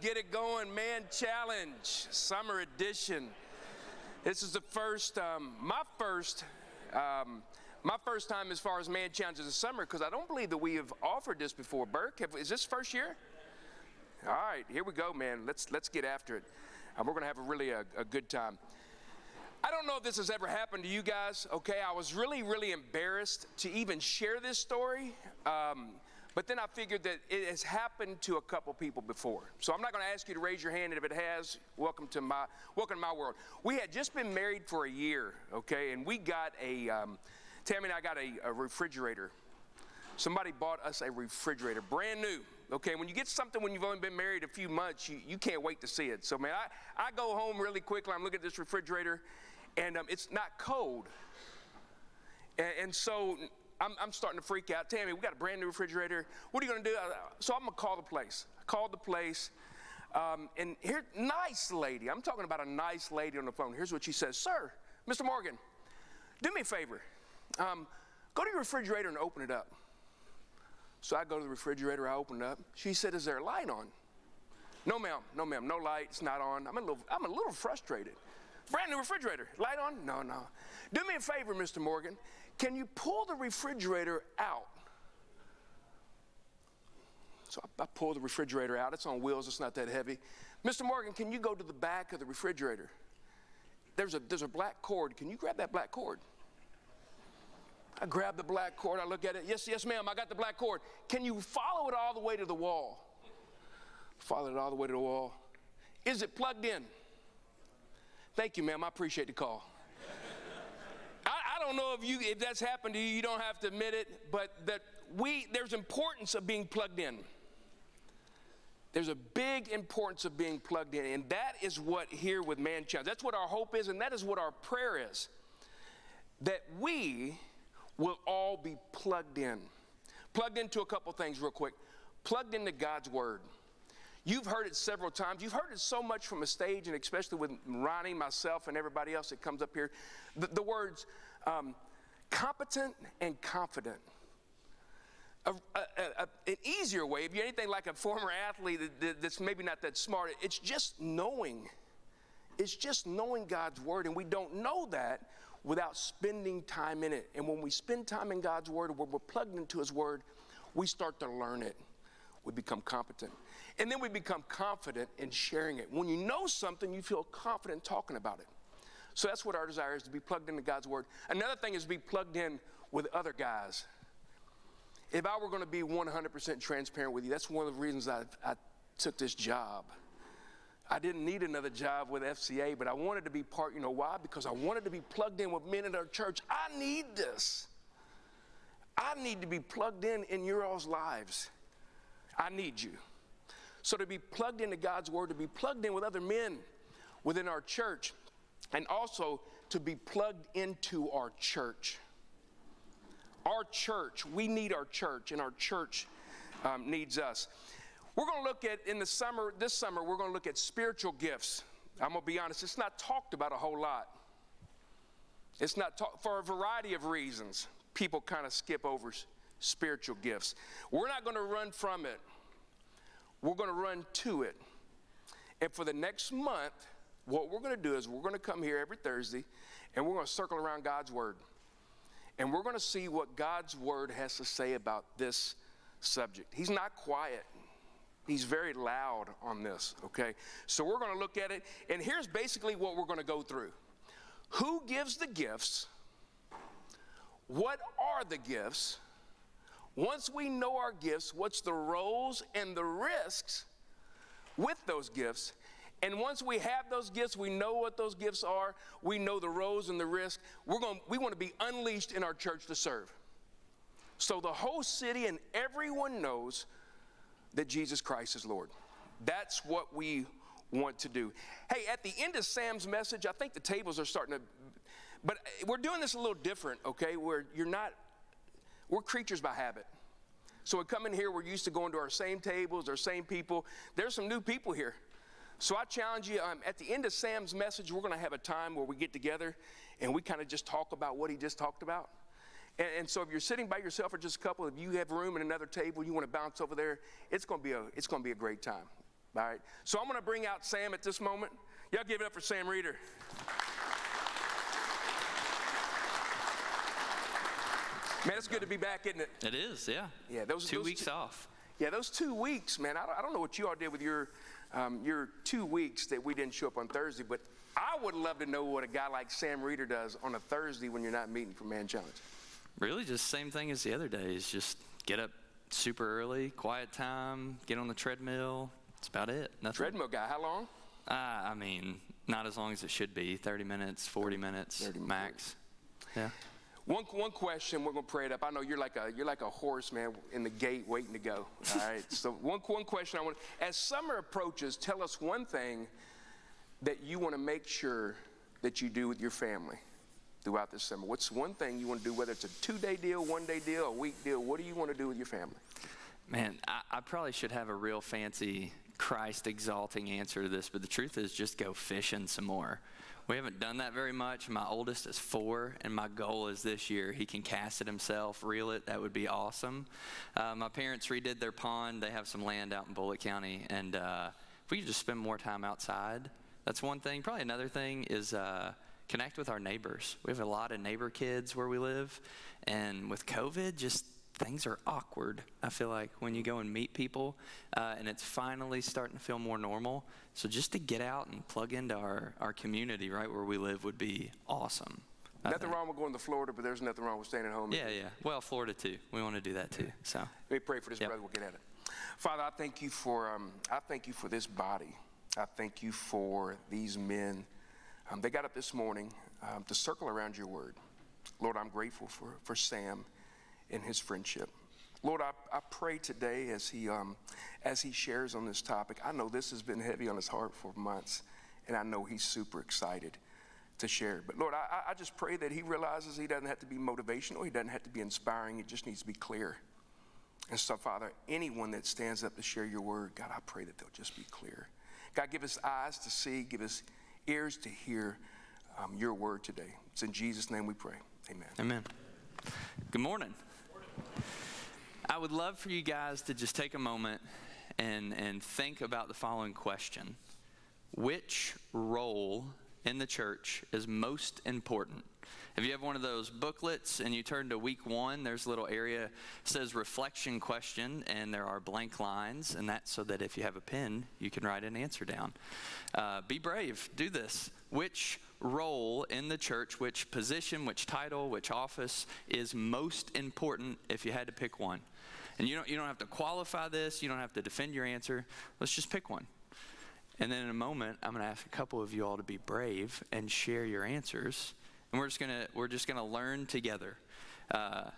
Get it going. Man Challenge, Summer Edition. This is the first, um, my first, um, my first time as far as Man Challenges this summer because I don't believe that we have offered this before. Burke, have, is this first year? All right, here we go, man. Let's let's get after it. Uh, we're to have a really a, a good time. I don't know if this has ever happened to you guys, okay? I was really, really embarrassed to even share this story. Um, but then I figured that it has happened to a couple people before. So I'm not going to ask you to raise your hand, and if it has, welcome to my welcome to my world. We had just been married for a year, okay, and we got a um, Tammy and I got a, a refrigerator. Somebody bought us a refrigerator, brand new. Okay, when you get something when you've only been married a few months, you, you can't wait to see it. So, man, I, I go home really quickly. I'm looking at this refrigerator, and um, it's not cold. And, and so I'm, I'm, starting to freak out. Tammy, we got a brand new refrigerator. What are you going to do? So I'm going to call the place. I called the place. Um, and here, nice lady. I'm talking about a nice lady on the phone. Here's what she says Sir, Mr. Morgan, do me a favor. Um, go to your refrigerator and open it up. So I go to the refrigerator, I open it up. She said, Is there a light on? No, ma'am, no, ma'am, no light, it's not on. I'm a little, I'm a little frustrated. Brand new refrigerator, light on? No, no. Do me a favor, Mr. Morgan. Can you pull the refrigerator out? So I, I pull the refrigerator out. It's on wheels, it's not that heavy. Mr. Morgan, can you go to the back of the refrigerator? There's a, there's a black cord. Can you grab that black cord? I grab the black cord, I look at it. Yes, yes, ma'am, I got the black cord. Can you follow it all the way to the wall? Follow it all the way to the wall. Is it plugged in? Thank you, ma'am. I appreciate the call. Don't know if you if that's happened to you, you don't have to admit it, but that we there's importance of being plugged in. There's a big importance of being plugged in, and that is what here with Man Challenge. That's what our hope is, and that is what our prayer is. That we will all be plugged in. Plugged into a couple things, real quick. Plugged into God's Word. You've heard it several times. You've heard it so much from a stage, and especially with Ronnie, myself, and everybody else that comes up here. The, the words um, competent and confident. A, a, a, an easier way, if you're anything like a former athlete that, that's maybe not that smart, it's just knowing. It's just knowing God's Word, and we don't know that without spending time in it. And when we spend time in God's Word, when we're plugged into His Word, we start to learn it. We become competent. And then we become confident in sharing it. When you know something, you feel confident talking about it. So that's what our desire is to be plugged into God's Word. Another thing is to be plugged in with other guys. If I were going to be 100% transparent with you, that's one of the reasons I, I took this job. I didn't need another job with FCA, but I wanted to be part, you know why? Because I wanted to be plugged in with men in our church. I need this. I need to be plugged in in your all's lives. I need you. So to be plugged into God's word, to be plugged in with other men within our church, and also to be plugged into our church. Our church, we need our church, and our church um, needs us. We're going to look at, in the summer, this summer, we're going to look at spiritual gifts. I'm going to be honest, it's not talked about a whole lot. It's not talk, for a variety of reasons. People kind of skip over spiritual gifts. We're not going to run from it, we're going to run to it. And for the next month, what we're going to do is we're going to come here every Thursday and we're going to circle around God's Word. And we're going to see what God's Word has to say about this subject. He's not quiet. He's very loud on this, okay? So we're going to look at it, and here's basically what we're going to go through Who gives the gifts? What are the gifts? Once we know our gifts, what's the roles and the risks with those gifts? And once we have those gifts, we know what those gifts are, we know the roles and the risk, we're going, we want to be unleashed in our church to serve. So the whole city and everyone knows that Jesus Christ is Lord. That's what we want to do. Hey, at the end of Sam's message, I think the tables are starting to, but we're doing this a little different, okay? Where you're not, we're creatures by habit. So we come in here, we're used to going to our same tables, our same people. There's some new people here. So I challenge you um, at the end of Sam's message, we're going to have a time where we get together and we kind of just talk about what he just talked about. And, and, so if you're sitting by yourself or just a couple, if you have room in another table, you want to bounce over there, it's going to be a, it's going to be a great time. All right. So I'm going to bring out Sam at this moment. Y'all give it up for Sam Reeder. Man, it's good to be back, isn't it? It is, yeah. Yeah, those two those weeks two, off. Yeah, those two weeks, man. I don't, I don't know what you all did with your um, your two weeks that we didn't show up on Thursday, but I would love to know what a guy like Sam Reeder does on a Thursday when you're not meeting for Man Challenge. Really, just same thing as the other days. Just get up super early, quiet time, get on the treadmill. That's about it. Nothing. Treadmill guy, how long? Uh, I mean, not as long as it should be 30 minutes, 40 minutes 30 max. Yeah. One, one question, we're going to pray it up. I know you're like a, you're like a horse, man, in the gate waiting to go. All right. so, one, one question I want as summer approaches, tell us one thing that you want to make sure that you do with your family throughout this summer. What's one thing you want to do, whether it's a two day deal, one day deal, a week deal? What do you want to do with your family? Man, I, I probably should have a real fancy Christ exalting answer to this, but the truth is just go fishing some more. We haven't done that very much. My oldest is four, and my goal is this year he can cast it himself, reel it. That would be awesome. Uh, my parents redid their pond. They have some land out in Bullitt County, and uh, if we could just spend more time outside, that's one thing. Probably another thing is uh, connect with our neighbors. We have a lot of neighbor kids where we live, and with COVID, just things are awkward. I feel like when you go and meet people, uh, and it's finally starting to feel more normal. So just to get out and plug into our, our community right where we live would be awesome. Nothing wrong with going to Florida, but there's nothing wrong with staying at home. Yeah, yeah. Well, Florida too. We want to do that too. So let me pray for this yep. brother. We'll get at it. Father, I thank you for um, I thank you for this body. I thank you for these men. Um, they got up this morning um, to circle around your word. Lord, I'm grateful for, for Sam and his friendship. Lord, I, I pray today as he, um, as he shares on this topic. I know this has been heavy on his heart for months, and I know he's super excited to share. But Lord, I, I just pray that he realizes he doesn't have to be motivational, he doesn't have to be inspiring, it just needs to be clear. And so, Father, anyone that stands up to share your word, God, I pray that they'll just be clear. God, give us eyes to see, give us ears to hear um, your word today. It's in Jesus' name we pray. Amen. Amen. Good morning. I would love for you guys to just take a moment and, and think about the following question Which role in the church is most important? If you have one of those booklets and you turn to week one, there's a little area says reflection question, and there are blank lines, and that's so that if you have a pen, you can write an answer down. Uh, be brave, do this. Which role in the church, which position, which title, which office is most important if you had to pick one? And you don't, you don't have to qualify this, you don't have to defend your answer. Let's just pick one. And then in a moment, I'm going to ask a couple of you all to be brave and share your answers. And we're just to we're just to learn together. Uh,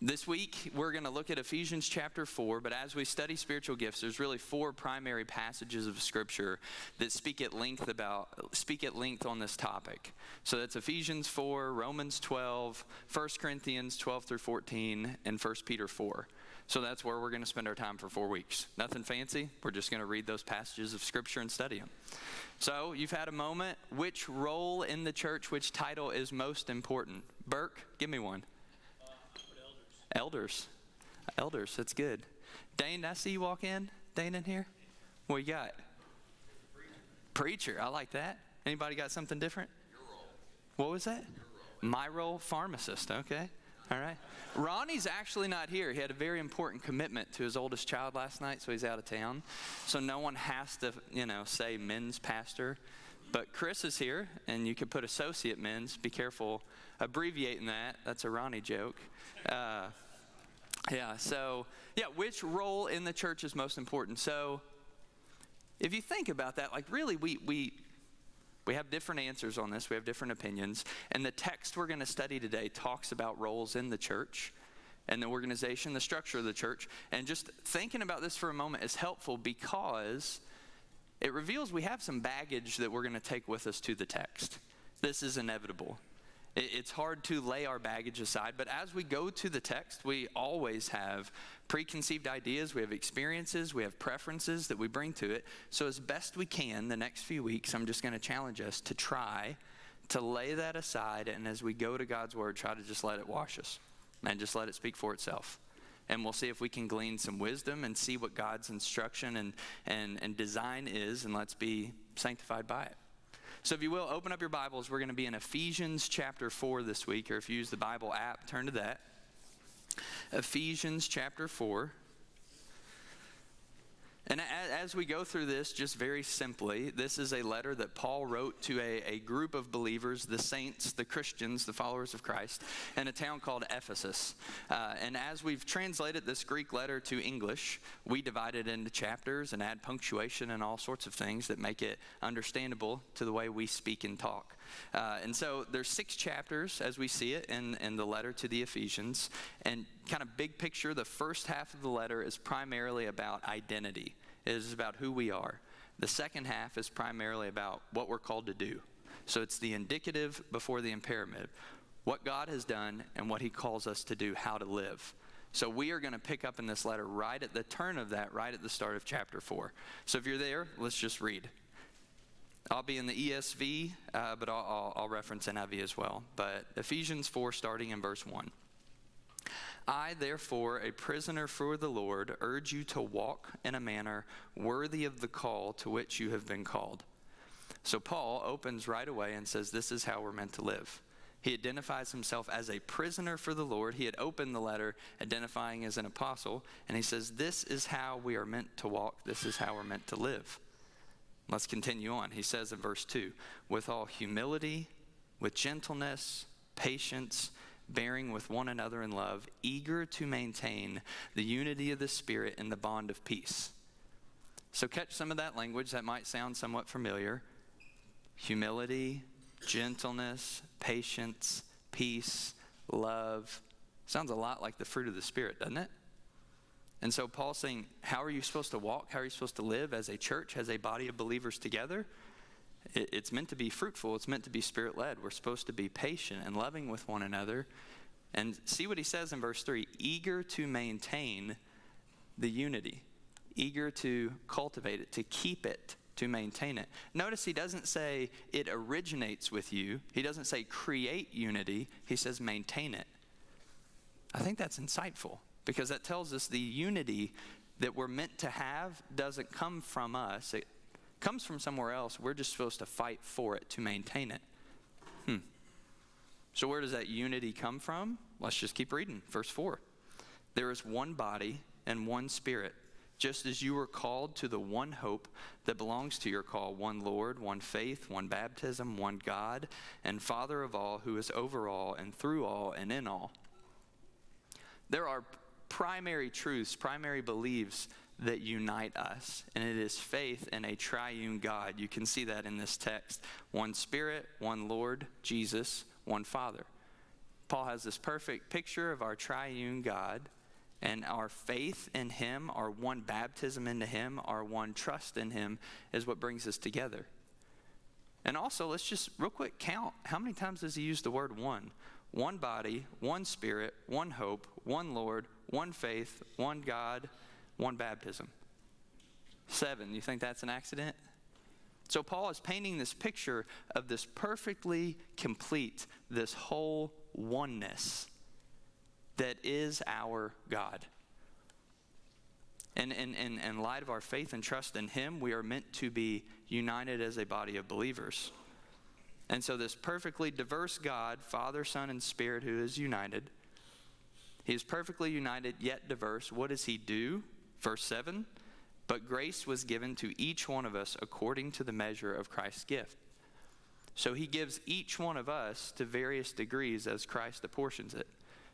this week, we're going to look at Ephesians chapter 4, but as we study spiritual gifts, there's really four primary passages of Scripture that speak at length about speak at length on this topic. So that's Ephesians 4, Romans 12, 1 Corinthians 12 through 14, and 1 Peter 4. So that's where we're going to spend our time for four weeks. Nothing fancy. We're just going to read those passages of Scripture and study them. So you've had a moment. Which role in the church, which title is most important? Burke, give me one. Elders. Elders, that's good. Dane, I see you walk in. Dane in here? What you got? Preacher. Preacher. I like that. Anybody got something different? What was that? Role. My role, pharmacist. Okay. All right. Ronnie's actually not here. He had a very important commitment to his oldest child last night, so he's out of town. So no one has to, you know, say men's pastor. But Chris is here, and you could put associate men's. Be careful abbreviating that. That's a Ronnie joke. Uh, yeah, so, yeah, which role in the church is most important? So, if you think about that, like really, we, we, we have different answers on this, we have different opinions. And the text we're going to study today talks about roles in the church and the organization, the structure of the church. And just thinking about this for a moment is helpful because it reveals we have some baggage that we're going to take with us to the text. This is inevitable. It's hard to lay our baggage aside, but as we go to the text, we always have preconceived ideas, we have experiences, we have preferences that we bring to it. So, as best we can, the next few weeks, I'm just going to challenge us to try to lay that aside, and as we go to God's Word, try to just let it wash us and just let it speak for itself. And we'll see if we can glean some wisdom and see what God's instruction and, and, and design is, and let's be sanctified by it. So, if you will, open up your Bibles. We're going to be in Ephesians chapter 4 this week, or if you use the Bible app, turn to that. Ephesians chapter 4. And as we go through this, just very simply, this is a letter that Paul wrote to a, a, group of believers, the saints, the Christians, the followers of Christ, in a town called Ephesus. Uh, and as we've translated this Greek letter to English, we divide it into chapters and add punctuation and all sorts of things that make it understandable to the way we speak and talk. Uh, and so there's six chapters as we see it in, in the letter to the Ephesians. And kind of big picture, the first half of the letter is primarily about identity, it is about who we are. The second half is primarily about what we're called to do. So it's the indicative before the imperative what God has done and what He calls us to do, how to live. So we are going to pick up in this letter right at the turn of that, right at the start of chapter 4. So if you're there, let's just read. I'll be in the ESV, uh, but I'll, I'll, I'll reference NIV as well. But Ephesians 4, starting in verse 1. I, therefore, a prisoner for the Lord, urge you to walk in a manner worthy of the call to which you have been called. So Paul opens right away and says, This is how we're meant to live. He identifies himself as a prisoner for the Lord. He had opened the letter identifying as an apostle, and he says, This is how we are meant to walk. This is how we're meant to live. Let's continue on. He says in verse 2 with all humility, with gentleness, patience, bearing with one another in love, eager to maintain the unity of the Spirit in the bond of peace. So, catch some of that language that might sound somewhat familiar humility, gentleness, patience, peace, love. Sounds a lot like the fruit of the Spirit, doesn't it? And so Paul's saying, How are you supposed to walk? How are you supposed to live as a church, as a body of believers together? It's meant to be fruitful, it's meant to be spirit led. We're supposed to be patient and loving with one another. And see what he says in verse 3 eager to maintain the unity, eager to cultivate it, to keep it, to maintain it. Notice he doesn't say it originates with you, he doesn't say create unity, he says maintain it. I think that's insightful because that tells us the unity that we're meant to have doesn't come from us. It comes from somewhere else. We're just supposed to fight for it to maintain it. Hmm. So, where does that unity come from? Let's just keep reading. Verse 4. There is one body and one spirit, just as you were called to the one hope that belongs to your call one Lord, one faith, one baptism, one God, and Father of all, who is over all and through all and in all. There are primary truths, primary beliefs that unite us, and it is faith in a triune God. You can see that in this text one Spirit, one Lord, Jesus, one Father. Paul has this perfect picture of our triune God, and our faith in Him, our one baptism into Him, our one trust in Him is what brings us together. And also, let's just real quick count how many times does he use the word one? One body, one spirit, one hope, one Lord, one faith, one God, one baptism. Seven. You think that's an accident? So Paul is painting this picture of this perfectly complete, this whole oneness that is our God. And in, in, in light of our faith and trust in Him, we are meant to be united as a body of believers. And so, this perfectly diverse God, Father, Son, and Spirit, who is united, he is perfectly united yet diverse. What does he do? Verse 7 But grace was given to each one of us according to the measure of Christ's gift. So he gives each one of us to various degrees as Christ apportions it.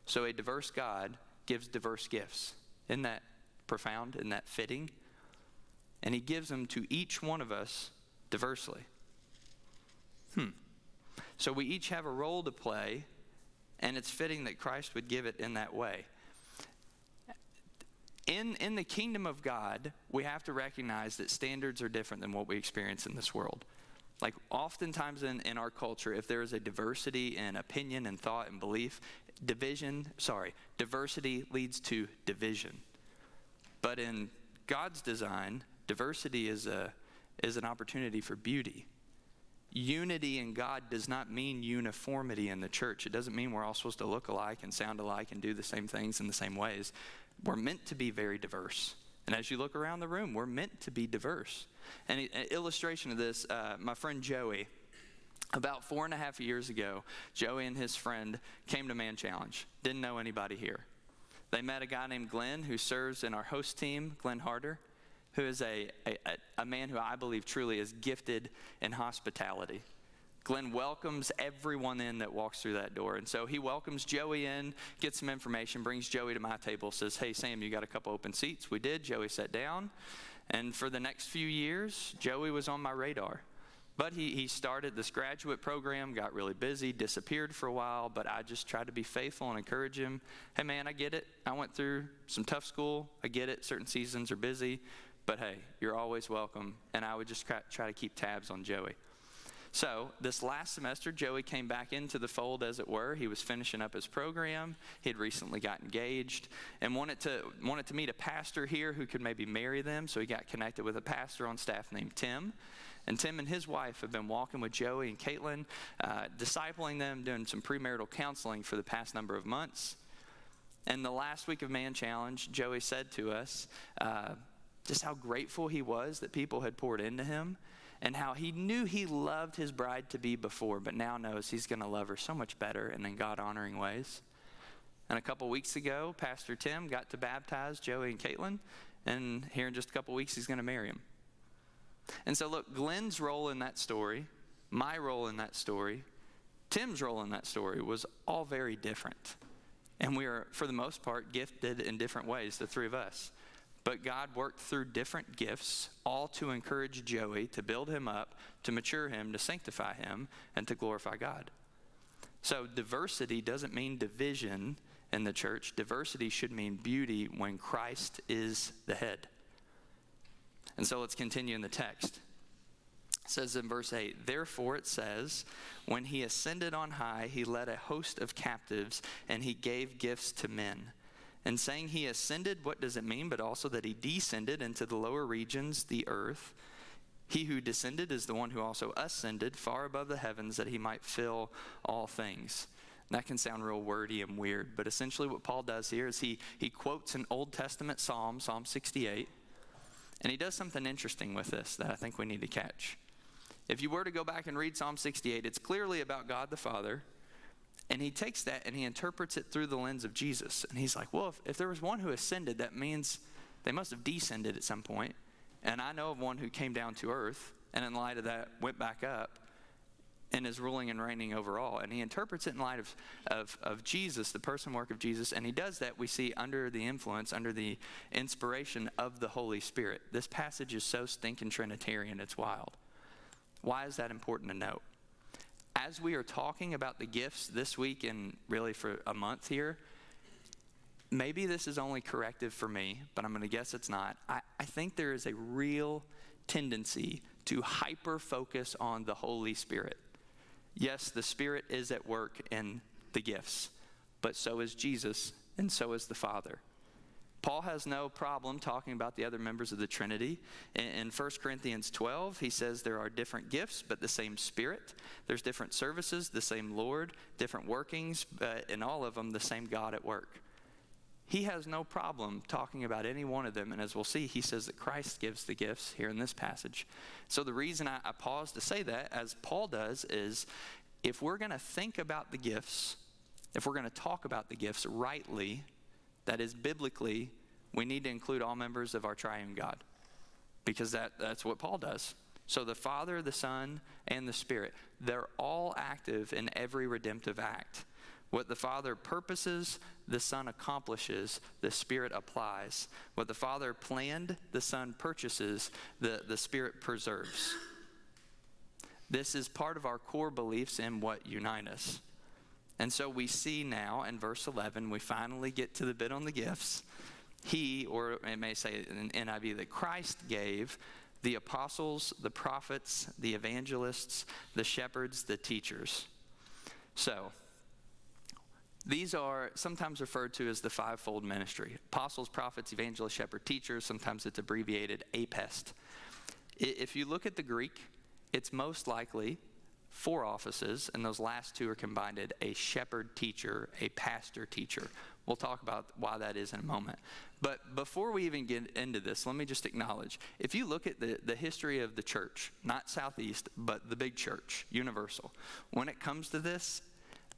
So a diverse God gives diverse gifts. Isn't that profound? Isn't that fitting? and he gives them to each one of us diversely. Hmm. So we each have a role to play, and it's fitting that Christ would give it in that way. In, in the kingdom of God, we have to recognize that standards are different than what we experience in this world. Like, oftentimes in, in our culture, if there is a diversity in opinion and thought and belief, division, sorry, diversity leads to division. But in God's design, diversity is, a, is an opportunity for beauty. Unity in God does not mean uniformity in the church. It doesn't mean we're all supposed to look alike and sound alike and do the same things in the same ways. We're meant to be very diverse. And as you look around the room, we're meant to be diverse. And an illustration of this, uh, my friend Joey, about four and a half years ago, Joey and his friend came to Man Challenge. Didn't know anybody here. They met a guy named Glenn who serves in our host team, Glenn Harder, who is a, a, a man who I believe truly is gifted in hospitality. Glenn welcomes everyone in that walks through that door. And so he welcomes Joey in, gets some information, brings Joey to my table, says, Hey, Sam, you got a couple open seats? We did. Joey sat down. And for the next few years, Joey was on my radar. But he, he started this graduate program, got really busy, disappeared for a while, but I just tried to be faithful and encourage him. Hey, man, I get it. I went through some tough school. I get it. Certain seasons are busy. But hey, you're always welcome. And I would just try to keep tabs on Joey. So, this last semester, Joey came back into the fold, as it were. He was finishing up his program. He had recently got engaged and wanted to, wanted to meet a pastor here who could maybe marry them. So, he got connected with a pastor on staff named Tim. And Tim and his wife have been walking with Joey and Caitlin, uh, discipling them, doing some premarital counseling for the past number of months. And the last week of Man Challenge, Joey said to us uh, just how grateful he was that people had poured into him and how he knew he loved his bride to be before, but now knows he's going to love her so much better and in God honoring ways. And a couple weeks ago, Pastor Tim got to baptize Joey and Caitlin, and here in just a couple weeks, he's going to marry him. And so, look, Glenn's role in that story, my role in that story, Tim's role in that story was all very different. And we are, for the most part, gifted in different ways, the three of us. But God worked through different gifts, all to encourage Joey, to build him up, to mature him, to sanctify him, and to glorify God. So, diversity doesn't mean division in the church. Diversity should mean beauty when Christ is the head. And so let's continue in the text. It says in verse 8, Therefore it says, When he ascended on high, he led a host of captives, and he gave gifts to men. And saying he ascended, what does it mean? But also that he descended into the lower regions, the earth. He who descended is the one who also ascended far above the heavens that he might fill all things. That can sound real wordy and weird, but essentially what Paul does here is he, he quotes an Old Testament psalm, Psalm 68, and he does something interesting with this that I think we need to catch. If you were to go back and read Psalm 68, it's clearly about God the Father. And he takes that and he interprets it through the lens of Jesus. And he's like, well, if, if there was one who ascended, that means they must have descended at some point. And I know of one who came down to earth and, in light of that, went back up and is ruling and reigning over all. And he interprets it in light of, of, of Jesus, the person work of Jesus. And he does that, we see, under the influence, under the inspiration of the Holy Spirit. This passage is so stinking Trinitarian, it's wild. Why is that important to note? As we are talking about the gifts this week and really for a month here, maybe this is only corrective for me, but I'm going to guess it's not. I, I think there is a real tendency to hyper focus on the Holy Spirit. Yes, the Spirit is at work in the gifts, but so is Jesus, and so is the Father. Paul has no problem talking about the other members of the Trinity. In, 1 Corinthians 12, he says there are different gifts, but the same Spirit. There's different services, the same Lord, different workings, but in all of them, the same God at work. He has no problem talking about any one of them. And as we'll see, he says that Christ gives the gifts here in this passage. So the reason I, I pause to say that, as Paul does, is if we're going to think about the gifts, if we're going to talk about the gifts rightly, that is biblically, we need to include all members of our triune God because that, that's what Paul does. So the Father, the Son, and the Spirit, they're all active in every redemptive act. What the Father purposes, the Son accomplishes, the Spirit applies. What the Father planned, the Son purchases, the, the Spirit preserves. This is part of our core beliefs in what unite us. And so we see now in verse 11, we finally get to the bit on the gifts. He, or it may say in NIV, that Christ gave the apostles, the prophets, the evangelists, the shepherds, the teachers. So, these are sometimes referred to as the fivefold ministry apostles, prophets, evangelists, shepherd, teachers. Sometimes it's abbreviated APEST. If you look at the Greek, it's most likely four offices, and those last two are combined a shepherd teacher, a pastor teacher. We'll talk about why that is in a moment. But before we even get into this, let me just acknowledge if you look at the, the history of the church, not Southeast, but the big church, universal, when it comes to this,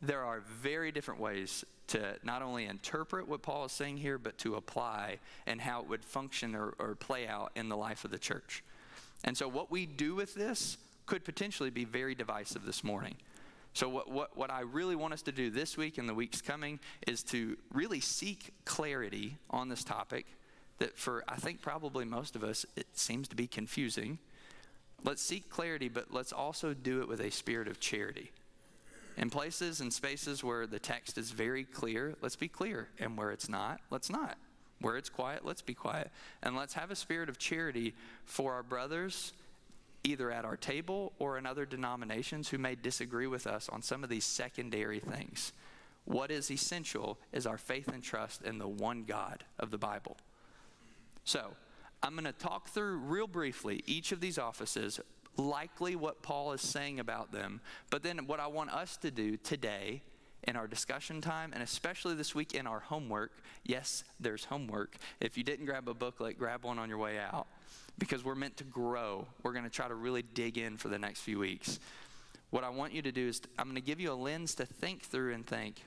there are very different ways to not only interpret what Paul is saying here, but to apply and how it would function or, or play out in the life of the church. And so, what we do with this could potentially be very divisive this morning. So, what, what, what I really want us to do this week and the weeks coming is to really seek clarity on this topic that, for I think probably most of us, it seems to be confusing. Let's seek clarity, but let's also do it with a spirit of charity. In places and spaces where the text is very clear, let's be clear. And where it's not, let's not. Where it's quiet, let's be quiet. And let's have a spirit of charity for our brothers, either at our table or in other denominations who may disagree with us on some of these secondary things. What is essential is our faith and trust in the one God of the Bible. So, I'm going to talk through real briefly each of these offices, likely what Paul is saying about them. But then, what I want us to do today in our discussion time, and especially this week in our homework yes, there's homework. If you didn't grab a booklet, grab one on your way out because we're meant to grow. We're going to try to really dig in for the next few weeks. What I want you to do is, I'm going to give you a lens to think through and think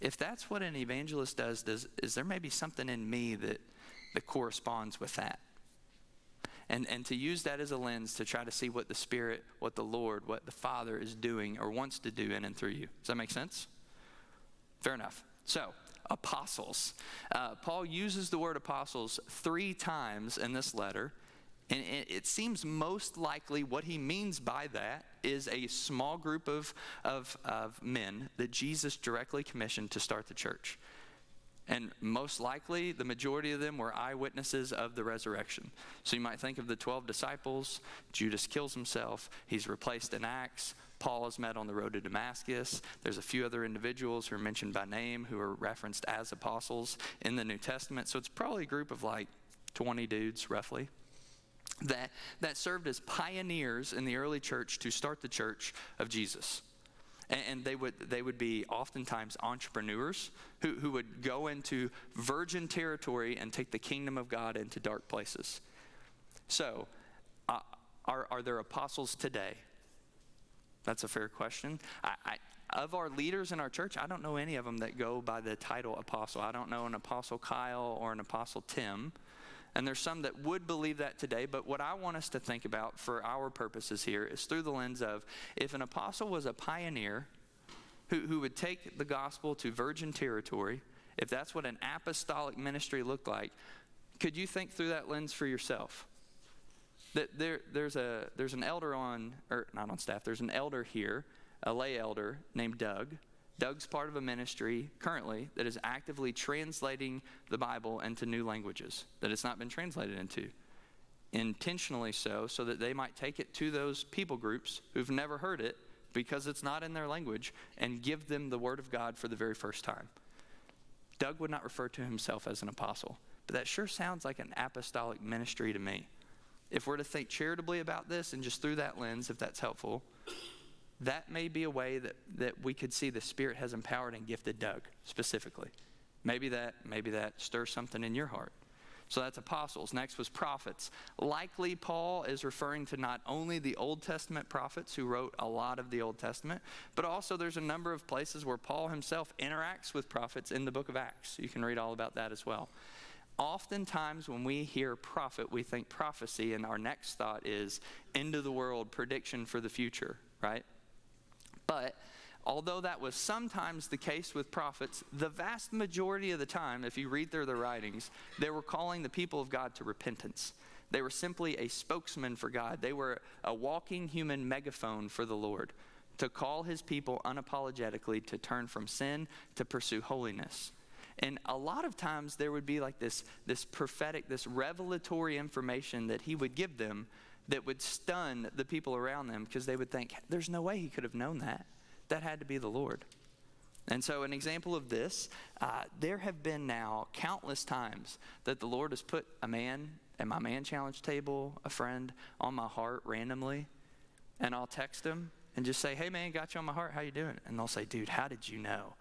if that's what an evangelist does, does is there maybe something in me that, that corresponds with that? and, and to use that as a lens to try to see what the Spirit, what the Lord, what the Father is doing or wants to do in and through you. Does that make sense? Fair enough. So, apostles. Uh, Paul uses the word apostles three times in this letter. And it seems most likely what he means by that is a small group of, of, of men that Jesus directly commissioned to start the church. And most likely, the majority of them were eyewitnesses of the resurrection. So you might think of the 12 disciples. Judas kills himself. He's replaced in Acts. Paul is met on the road to Damascus. There's a few other individuals who are mentioned by name who are referenced as apostles in the New Testament. So it's probably a group of like 20 dudes, roughly. That, that served as pioneers in the early church to start the church of Jesus. And, and they, would, they would be oftentimes entrepreneurs who, who would go into virgin territory and take the kingdom of God into dark places. So, uh, are, are there apostles today? That's a fair question. I, I, of our leaders in our church, I don't know any of them that go by the title apostle. I don't know an apostle Kyle or an apostle Tim. And there's some that would believe that today, but what I want us to think about for our purposes here is through the lens of if an apostle was a pioneer who, who would take the gospel to virgin territory, if that's what an apostolic ministry looked like, could you think through that lens for yourself? That there, there's, a, there's an elder on, or not on staff, there's an elder here, a lay elder named Doug, Doug's part of a ministry currently that is actively translating the Bible into new languages that it's not been translated into. Intentionally so, so that they might take it to those people groups who've never heard it because it's not in their language and give them the Word of God for the very first time. Doug would not refer to himself as an apostle, but that sure sounds like an apostolic ministry to me. If we're to think charitably about this and just through that lens, if that's helpful, that may be a way that, that we could see the Spirit has empowered and gifted Doug specifically. Maybe that, maybe that stirs something in your heart. So that's apostles. Next was prophets. Likely, Paul is referring to not only the Old Testament prophets who wrote a lot of the Old Testament, but also there's a number of places where Paul himself interacts with prophets in the book of Acts. You can read all about that as well. Oftentimes, when we hear prophet, we think prophecy, and our next thought is end of the world, prediction for the future, right? But although that was sometimes the case with prophets, the vast majority of the time, if you read through the writings, they were calling the people of God to repentance. They were simply a spokesman for God. They were a walking human megaphone for the Lord to call his people unapologetically to turn from sin to pursue holiness. And a lot of times there would be like this, this prophetic, this revelatory information that he would give them that would stun the people around them because they would think, there's no way he could have known that. That had to be the Lord. And so, an example of this, uh, there have been now countless times that the Lord has put a man at my man challenge table, a friend, on my heart randomly, and I'll text them and just say, "Hey, man, got you on my heart. How you doing?" And they'll say, "Dude, how did you know?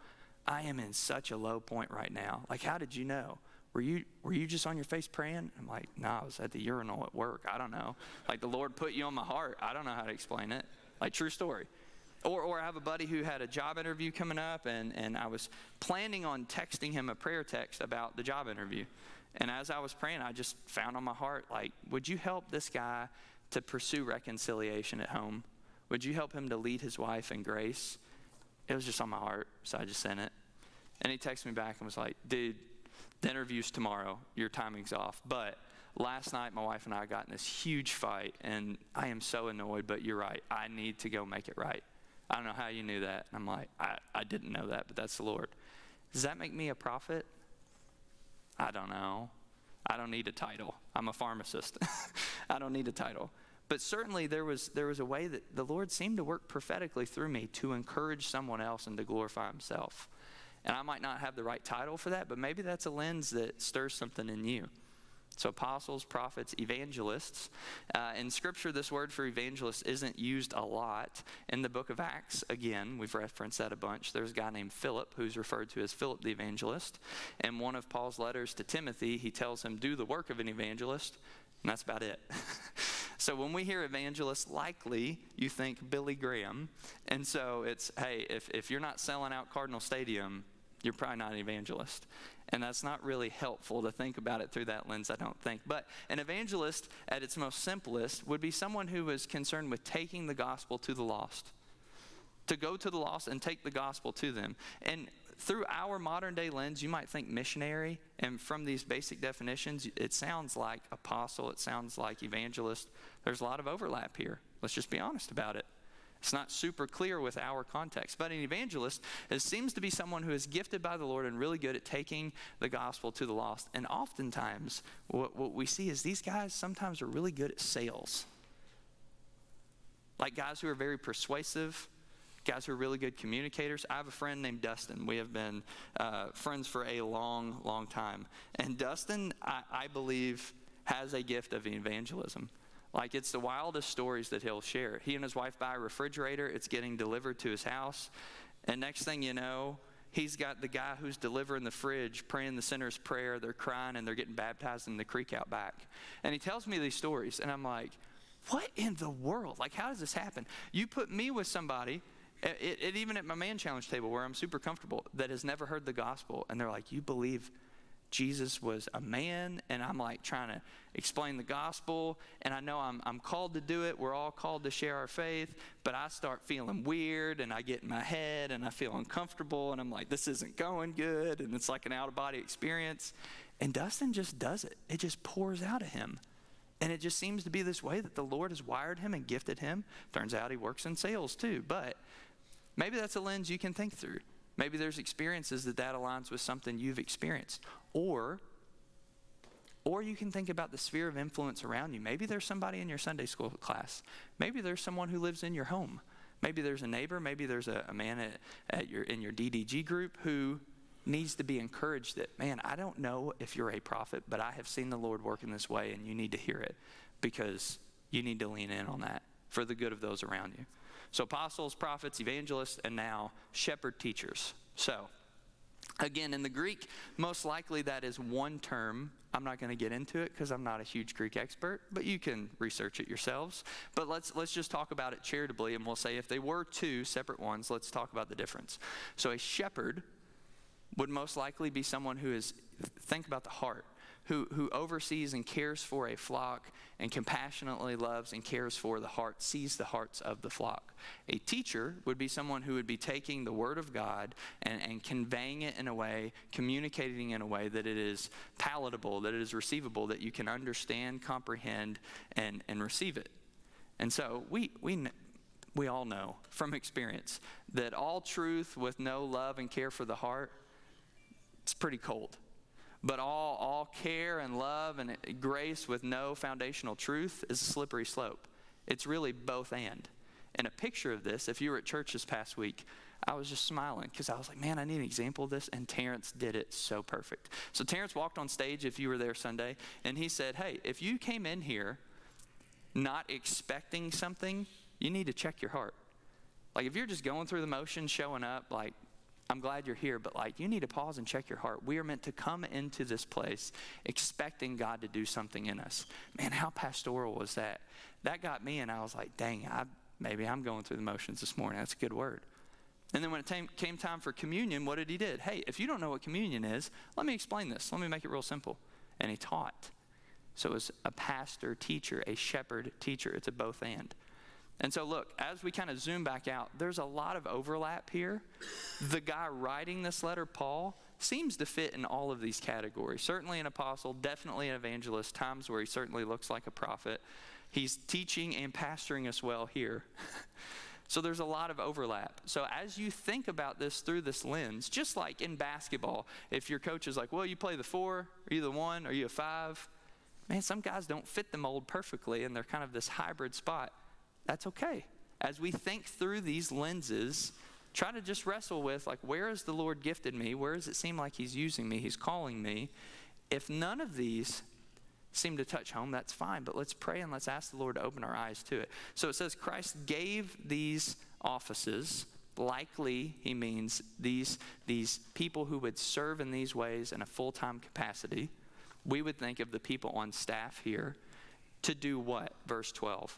I am in such a low point right now. Like, how did you know?" were you were you just on your face praying i'm like no i was at the urinal at work i don't know like the lord put you on my heart i don't know how to explain it like true story or, or I have a buddy who had a job interview coming up, and, and I was planning on texting him a prayer text about the job interview. And as I was praying, I just found on my heart, like, would you help this guy to pursue reconciliation at home? Would you help him to lead his wife in grace? It was just on my heart, so I just sent it. And he texted me back and was like, dude, the interview's tomorrow. Your timing's off. But last night, my wife and I got in this huge fight, and I am so annoyed, but you're right. I need to go make it right. I don't know how you knew that. And I'm like, I, I didn't know that, but that's the Lord. Does that make me a prophet? I don't know. I don't need a title. I'm a pharmacist. I don't need a title. But certainly there was, there was a way that the Lord seemed to work prophetically through me to encourage someone else and to glorify Himself. And I might not have the right title for that, but maybe that's a lens that stirs something in you. So, apostles, prophets, evangelists. Uh, in Scripture, this word for evangelist isn't used a lot. In the book of Acts, again, we've referenced that a bunch. There's a guy named Philip who's referred to as Philip the evangelist. In one of Paul's letters to Timothy, he tells him, Do the work of an evangelist, and that's about it. so when we hear evangelist, likely you think Billy Graham. And so it's, hey, if, if you're not selling out Cardinal Stadium, you're probably not an evangelist. And that's not really helpful to think about it through that lens, I don't think. But an evangelist, at its most simplest, would be someone who is concerned with taking the gospel to the lost. To go to the lost and take the gospel to them. And through our modern day lens, you might think missionary, and from these basic definitions, it sounds like apostle, it sounds like evangelist. There's a lot of overlap here. Let's just be honest about it. It's not super clear with our context. But an evangelist it seems to be someone who is gifted by the Lord and really good at taking the gospel to the lost. And oftentimes, what, what we see is these guys sometimes are really good at sales. Like guys who are very persuasive, guys who are really good communicators. I have a friend named Dustin. We have been uh, friends for a long, long time. And Dustin, I, I believe, has a gift of evangelism. Like it's the wildest stories that he'll share. He and his wife buy a refrigerator, it's getting delivered to his house. And next thing you know, he's got the guy who's delivering the fridge praying the sinner's prayer. They're crying and they're getting baptized in the creek out back. And he tells me these stories, and I'm like, what in the world? Like, how does this happen? You put me with somebody, it, it, even at my man challenge table where I'm super comfortable, that has never heard the gospel, and they're like, you believe Jesus was a man, and I'm like trying to explain the gospel, and I know I'm, I'm called to do it. We're all called to share our faith, but I start feeling weird, and I get in my head, and I feel uncomfortable, and I'm like, this isn't going good, and it's like an out of body experience. And Dustin just does it, it just pours out of him. And it just seems to be this way that the Lord has wired him and gifted him. Turns out he works in sales too, but maybe that's a lens you can think through. Maybe there's experiences that that aligns with something you've experienced. Or or you can think about the sphere of influence around you. Maybe there's somebody in your Sunday school class. Maybe there's someone who lives in your home. Maybe there's a neighbor. Maybe there's a, a man at, at your, in your DDG group who needs to be encouraged that, man, I don't know if you're a prophet, but I have seen the Lord work in this way and you need to hear it because you need to lean in on that for the good of those around you. So, apostles, prophets, evangelists, and now shepherd teachers. So, Again, in the Greek, most likely that is one term. I'm not going to get into it because I'm not a huge Greek expert, but you can research it yourselves. But let's, let's just talk about it charitably, and we'll say if they were two separate ones, let's talk about the difference. So, a shepherd would most likely be someone who is, think about the heart, who, who oversees and cares for a flock and compassionately loves and cares for the heart, sees the hearts of the flock. A teacher would be someone who would be taking the Word of God and, and conveying it in a way, communicating in a way that it is palatable, that it is receivable, that you can understand, comprehend, and, and receive it. And so we, we, we all know from experience that all truth with no love and care for the heart, it's pretty cold. But all, all care and love and grace with no foundational truth is a slippery slope. It's really both and. And a picture of this, if you were at church this past week, I was just smiling because I was like, man, I need an example of this. And Terrence did it so perfect. So Terrence walked on stage, if you were there Sunday, and he said, hey, if you came in here not expecting something, you need to check your heart. Like if you're just going through the motions, showing up, like, I'm glad you're here, but like you need to pause and check your heart. We are meant to come into this place expecting God to do something in us. Man, how pastoral was that? That got me, and I was like, dang, I, maybe I'm going through the motions this morning. That's a good word. And then when it came time for communion, what did he did? Hey, if you don't know what communion is, let me explain this. Let me make it real simple. And he taught. So it was a pastor, teacher, a shepherd, teacher. It's a both and. And so, look, as we kind of zoom back out, there's a lot of overlap here. The guy writing this letter, Paul, seems to fit in all of these categories. Certainly an apostle, definitely an evangelist, times where he certainly looks like a prophet. He's teaching and pastoring us well here. so there's a lot of overlap. So as you think about this through this lens, just like in basketball, if your coach is like, well, you play the four, are you the one, are you a five? Man, some guys don't fit the mold perfectly and they're kind of this hybrid spot. That's okay. As we think through these lenses, try to just wrestle with like, where has the Lord gifted me? Where does it seem like He's using me? He's calling me. If none of these seem to touch home, that's fine. But let's pray and let's ask the Lord to open our eyes to it. So it says Christ gave these offices. Likely, he means these, these people who would serve in these ways in a full time capacity. We would think of the people on staff here to do what? Verse 12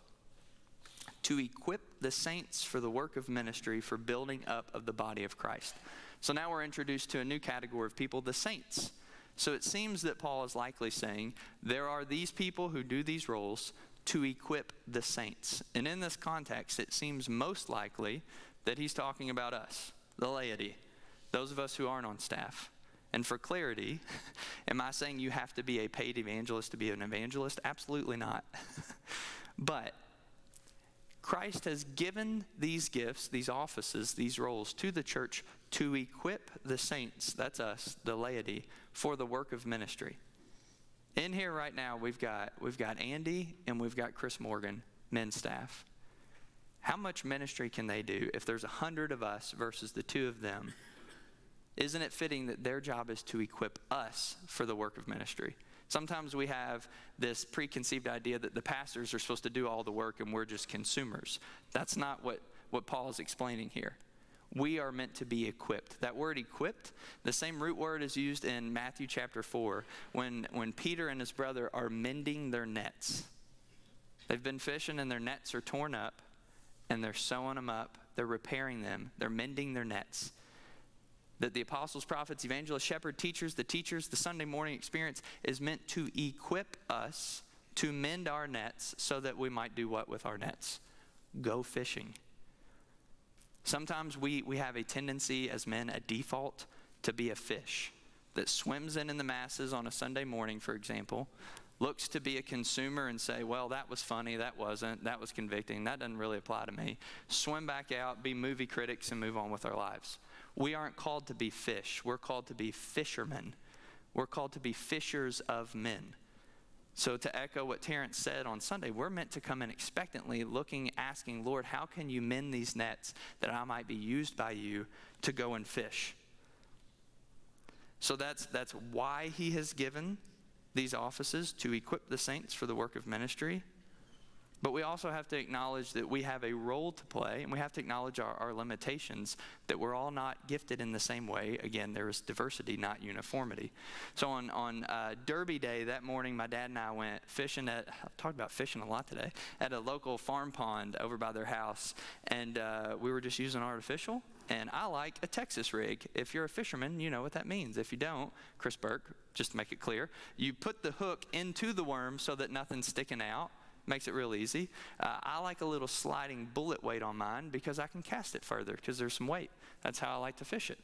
to equip the saints for the work of ministry for building up of the body of Christ. So now we're introduced to a new category of people, the saints. So it seems that Paul is likely saying there are these people who do these roles to equip the saints. And in this context, it seems most likely that he's talking about us, the laity, those of us who aren't on staff. And for clarity, am I saying you have to be a paid evangelist to be an evangelist? Absolutely not. but Christ has given these gifts, these offices, these roles to the church to equip the saints, that's us, the laity, for the work of ministry. In here right now, we've got, we've got Andy and we've got Chris Morgan, men's staff. How much ministry can they do if there's a hundred of us versus the two of them? Isn't it fitting that their job is to equip us for the work of ministry? Sometimes we have this preconceived idea that the pastors are supposed to do all the work and we're just consumers. That's not what, what Paul is explaining here. We are meant to be equipped. That word equipped, the same root word is used in Matthew chapter 4 when, when Peter and his brother are mending their nets. They've been fishing and their nets are torn up and they're sewing them up, they're repairing them, they're mending their nets that the apostles, prophets, evangelists, shepherds, teachers, the teachers, the Sunday morning experience is meant to equip us to mend our nets so that we might do what with our nets? Go fishing. Sometimes we, we have a tendency as men, a default, to be a fish that swims in in the masses on a Sunday morning, for example, looks to be a consumer and say, well, that was funny, that wasn't, that was convicting, that doesn't really apply to me. Swim back out, be movie critics, and move on with our lives. We aren't called to be fish, we're called to be fishermen. We're called to be fishers of men. So, to echo what Terrence said on Sunday, we're meant to come in expectantly, looking, asking, Lord, how can you mend these nets that I might be used by you to go and fish? So, that's, that's why he has given these offices to equip the saints for the work of ministry. But we also have to acknowledge that we have a role to play and we have to acknowledge our, our limitations, that we're all not gifted in the same way. Again, there is diversity, not uniformity. So on, on uh, Derby Day that morning, my dad and I went fishing at, I've talked about fishing a lot today, at a local farm pond over by their house. And uh, we were just using artificial. And I like a Texas rig. If you're a fisherman, you know what that means. If you don't, Chris Burke, just to make it clear, you put the hook into the worm so that nothing's sticking out. Makes it real easy. Uh, I like a little sliding bullet weight on mine because I can cast it further because there's some weight. That's how I like to fish it.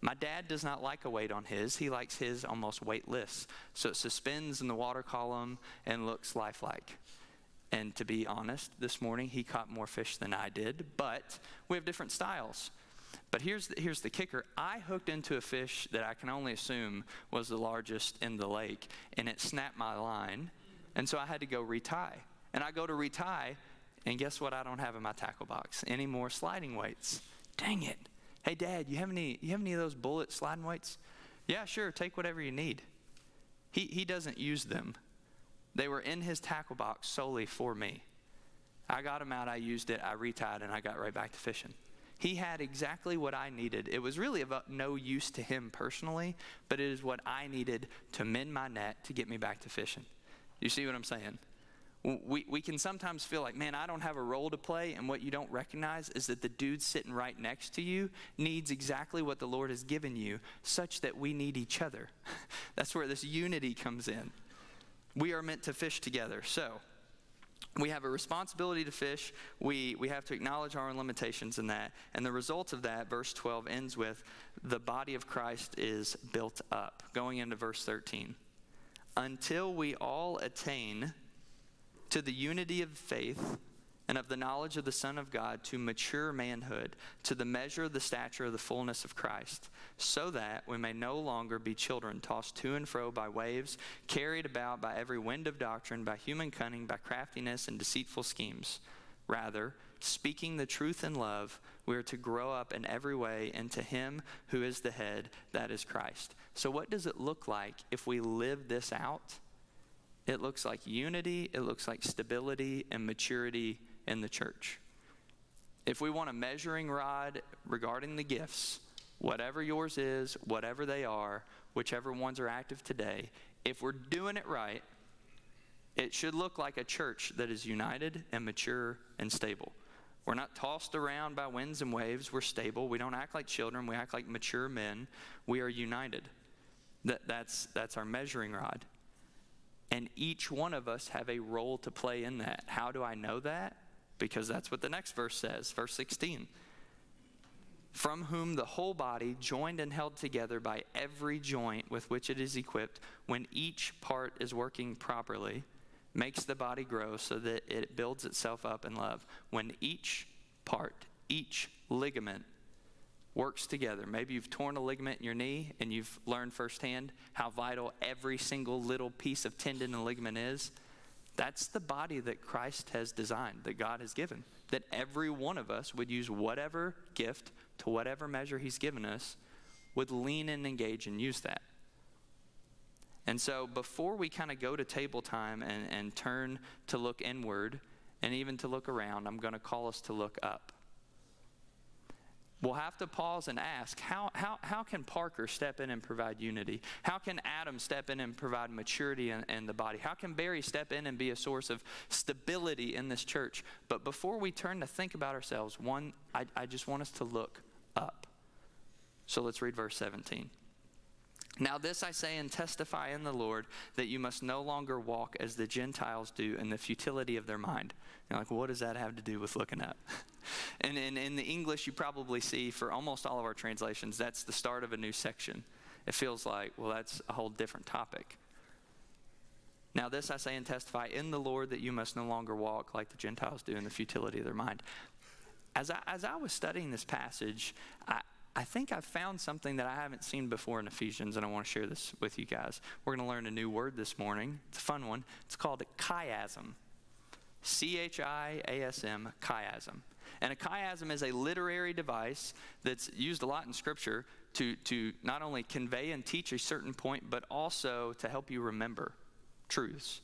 My dad does not like a weight on his. He likes his almost weightless. So it suspends in the water column and looks lifelike. And to be honest, this morning he caught more fish than I did, but we have different styles. But here's the, here's the kicker I hooked into a fish that I can only assume was the largest in the lake, and it snapped my line, and so I had to go retie. And I go to retie, and guess what I don't have in my tackle box? Any more sliding weights. Dang it. Hey, Dad, you have any, you have any of those bullet sliding weights? Yeah, sure, take whatever you need. He, he doesn't use them. They were in his tackle box solely for me. I got them out, I used it, I retied, and I got right back to fishing. He had exactly what I needed. It was really of no use to him personally, but it is what I needed to mend my net to get me back to fishing. You see what I'm saying? we, we can sometimes feel like, man, I don't have a role to play. And what you don't recognize is that the dude sitting right next to you needs exactly what the Lord has given you, such that we need each other. That's where this unity comes in. We are meant to fish together. So, we have a responsibility to fish. We, we have to acknowledge our own limitations in that. And the result of that, verse 12 ends with the body of Christ is built up. Going into verse 13. Until we all attain to the unity of faith and of the knowledge of the Son of God to mature manhood, to the measure of the stature of the fullness of Christ, so that we may no longer be children tossed to and fro by waves, carried about by every wind of doctrine, by human cunning, by craftiness and deceitful schemes. Rather, speaking the truth in love, we are to grow up in every way into Him who is the head, that is Christ. So, what does it look like if we live this out? It looks like unity, it looks like stability and maturity in the church. If we want a measuring rod regarding the gifts, whatever yours is, whatever they are, whichever ones are active today, if we're doing it right, it should look like a church that is united and mature and stable. We're not tossed around by winds and waves. We're stable. We don't act like children. We act like mature men. We are united. That, that's, that's our measuring rod. And each one of us have a role to play in that. How do I know that? Because that's what the next verse says, verse 16. From whom the whole body, joined and held together by every joint with which it is equipped, when each part is working properly, makes the body grow so that it builds itself up in love. When each part, each ligament works together. Maybe you've torn a ligament in your knee and you've learned firsthand how vital every single little piece of tendon and ligament is. That's the body that Christ has designed, that God has given. That every one of us would use whatever gift to whatever measure He's given us, would lean and engage and use that. And so before we kind of go to table time and, and turn to look inward and even to look around, I'm going to call us to look up we'll have to pause and ask how, how, how can Parker step in and provide unity? How can Adam step in and provide maturity in, in, the body? How can Barry step in and be a source of stability in this church? But before we turn to think about ourselves, one, I, I just want us to look up. So let's read verse 17. Now, this I say and testify in the Lord that you must no longer walk as the Gentiles do in the futility of their mind. Like, what does that have to do with looking up? and in, in the English, you probably see for almost all of our translations, that's the start of a new section. It feels like, well, that's a whole different topic. Now, this I say and testify in the Lord that you must no longer walk like the Gentiles do in the futility of their mind. As I, as I was studying this passage, I, I think I've found something that I haven't seen before in Ephesians, and I want to share this with you guys. We're going to learn a new word this morning. It's a fun one. It's called chiasm. C H I A S M, chiasm. And a chiasm is a literary device that's used a lot in Scripture to, to not only convey and teach a certain point, but also to help you remember truths.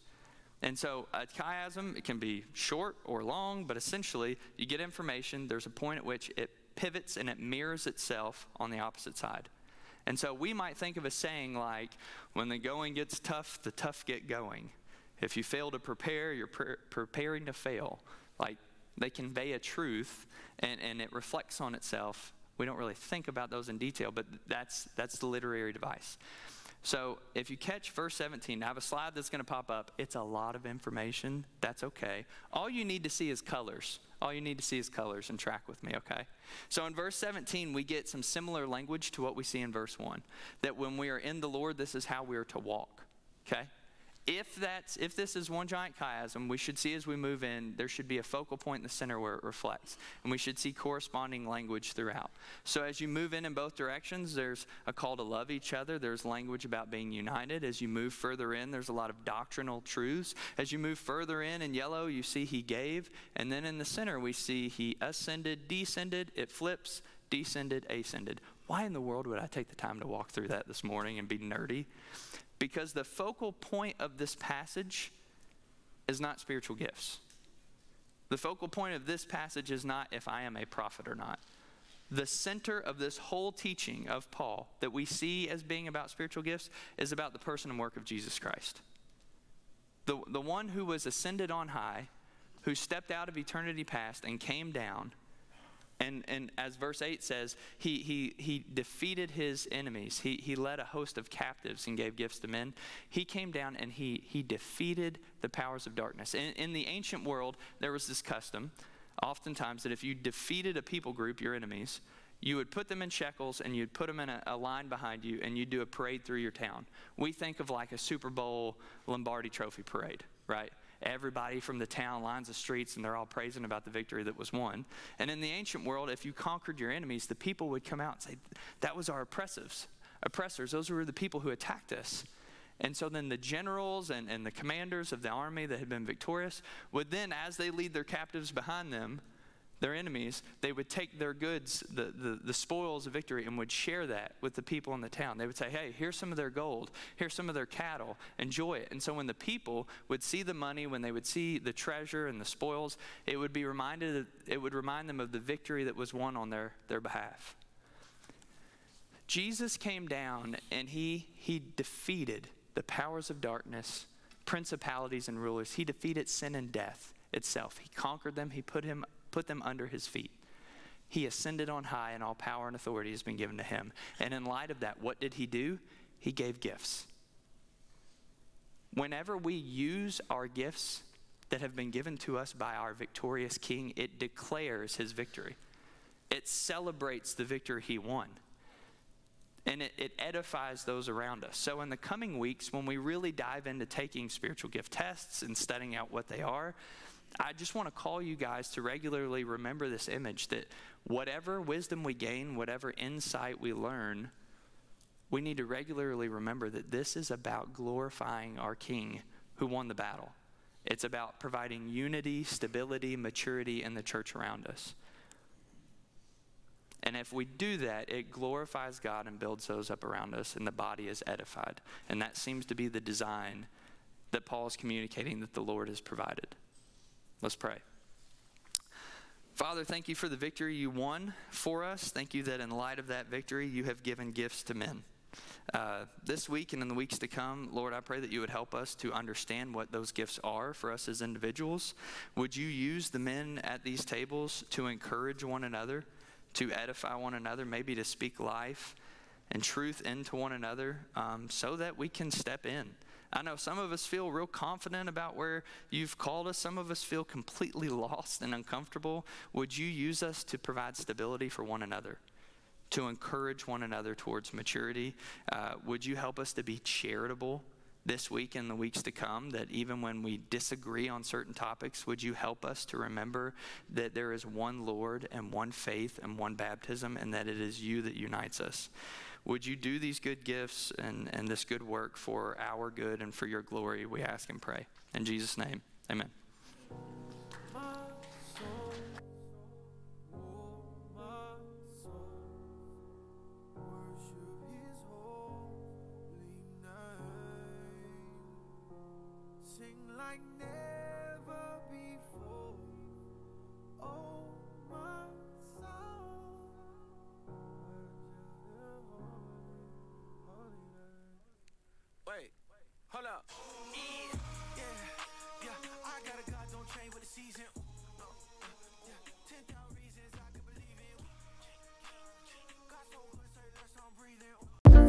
And so a chiasm, it can be short or long, but essentially you get information. There's a point at which it pivots and it mirrors itself on the opposite side. And so we might think of a saying like, when the going gets tough, the tough get going. If you fail to prepare, you're pre- preparing to fail. Like they convey a truth and, and it reflects on itself We don't really think about those in detail, but that's, that's the literary device. So if you catch verse 17, I have a slide that's going to pop up. It's a lot of information. That's okay. All you need to see is colors. All you need to see is colors and track with me, okay? So in verse 17, we get some similar language to what we see in verse 1 that when we are in the Lord, this is how we are to walk, okay? If that's if this is one giant chiasm we should see as we move in there should be a focal point in the center where it reflects. And we should see corresponding language throughout. So as you move in in both directions there's a call to love each other. There's language about being united. As you move further in there's a lot of doctrinal truths. As you move further in in yellow you see he gave. And then in the center we see he ascended descended it flips descended ascended. Why in the world would i take the time to walk through that this morning and be nerdy because the focal point of this passage is not spiritual gifts. The focal point of this passage is not if I am a prophet or not. The center of this whole teaching of Paul that we see as being about spiritual gifts is about the person and work of Jesus Christ. The, the one who was ascended on high, who stepped out of eternity past and came down and, and as verse 8 says, he, he, he defeated his enemies. He, he led a host of captives and gave gifts to men. He came down and he, he defeated the powers of darkness. In, in the ancient world, there was this custom, oftentimes, that if you defeated a people group, your enemies, you would put them in shekels and you'd put them in a, a, line behind you and you'd do a parade through your town. We think of like a Super Bowl Lombardi trophy parade, right? Everybody from the town lines the streets and they're all praising about the victory that was won. And in the ancient world, if you conquered your enemies, the people would come out and say, That was our oppressives, oppressors. Those were the people who attacked us. And so then the generals and, and the commanders of the army that had been victorious would then, as they lead their captives behind them, their enemies, they would take their goods, the, the, the, spoils of victory, and would share that with the people in the town. They would say, hey, here's some of their gold, here's some of their cattle, enjoy it. And so when the people would see the money, when they would see the treasure and the spoils, it would be reminded, it would remind them of the victory that was won on their, their behalf. Jesus came down and he, he defeated the powers of darkness, principalities and rulers. He defeated sin and death itself. He conquered them, he put him put them under his feet. He ascended on high, and all power and authority has been given to him. And in light of that, what did he do? He gave gifts. Whenever we use our gifts that have been given to us by our victorious king, it declares his victory. It celebrates the victory he won. And it, it, edifies those around us. So, in the coming weeks, when we really dive into taking spiritual gift tests and studying out what they are, I just want to call you guys to regularly remember this image that whatever wisdom we gain, whatever insight we learn, we need to regularly remember that this is about glorifying our King who won the battle. It's about providing unity, stability, maturity in the church around us. And if we do that, it glorifies God and builds those up around us, and the body is edified. And that seems to be the design that Paul is communicating that the Lord has provided. Let's pray. Father, thank you for the victory you won for us. Thank you that in light of that victory, you have given gifts to men. Uh, this week and in the weeks to come, Lord, I pray that you would help us to understand what those gifts are for us as individuals. Would you use the men at these tables to encourage one another, to edify one another, maybe to speak life and truth into one another um, so that we can step in? I know some of us feel real confident about where you've called us. Some of us feel completely lost and uncomfortable. Would you use us to provide stability for one another? To encourage one another towards maturity? Uh, would you help us to be charitable this week and the weeks to come that even when we disagree on certain topics, would you help us to remember that there is one Lord and one faith and one baptism and that it is you that unites us? Would you do these good gifts and, and this good work for our good and for your glory? We ask and pray. In Jesus' name, amen. like never